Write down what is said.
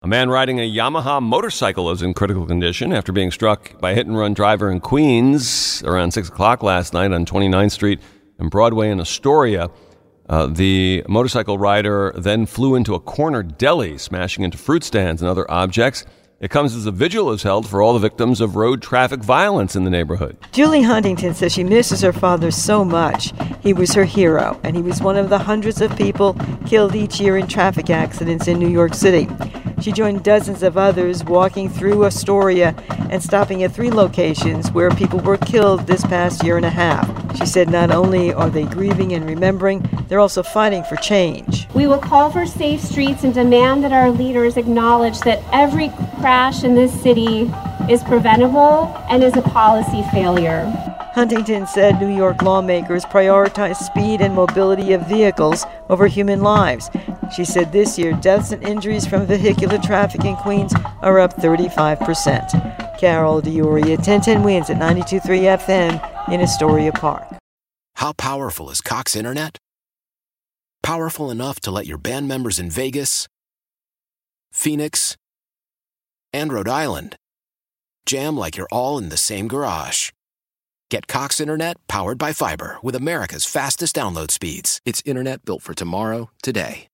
A man riding a Yamaha motorcycle is in critical condition after being struck by a hit and run driver in Queens around 6 o'clock last night on 29th Street and Broadway in Astoria. Uh, the motorcycle rider then flew into a corner deli, smashing into fruit stands and other objects. It comes as a vigil is held for all the victims of road traffic violence in the neighborhood. Julie Huntington says she misses her father so much. He was her hero, and he was one of the hundreds of people killed each year in traffic accidents in New York City. She joined dozens of others walking through Astoria and stopping at three locations where people were killed this past year and a half. She said not only are they grieving and remembering, they're also fighting for change. We will call for safe streets and demand that our leaders acknowledge that every crash in this city is preventable and is a policy failure. Huntington said New York lawmakers prioritize speed and mobility of vehicles over human lives. She said this year deaths and injuries from vehicular traffic in Queens are up 35%. Carol D'Auria, 1010 WINS at 92.3 FM in Astoria Park. How powerful is Cox Internet? Powerful enough to let your band members in Vegas, Phoenix, and Rhode Island jam like you're all in the same garage. Get Cox Internet powered by fiber with America's fastest download speeds. It's internet built for tomorrow, today.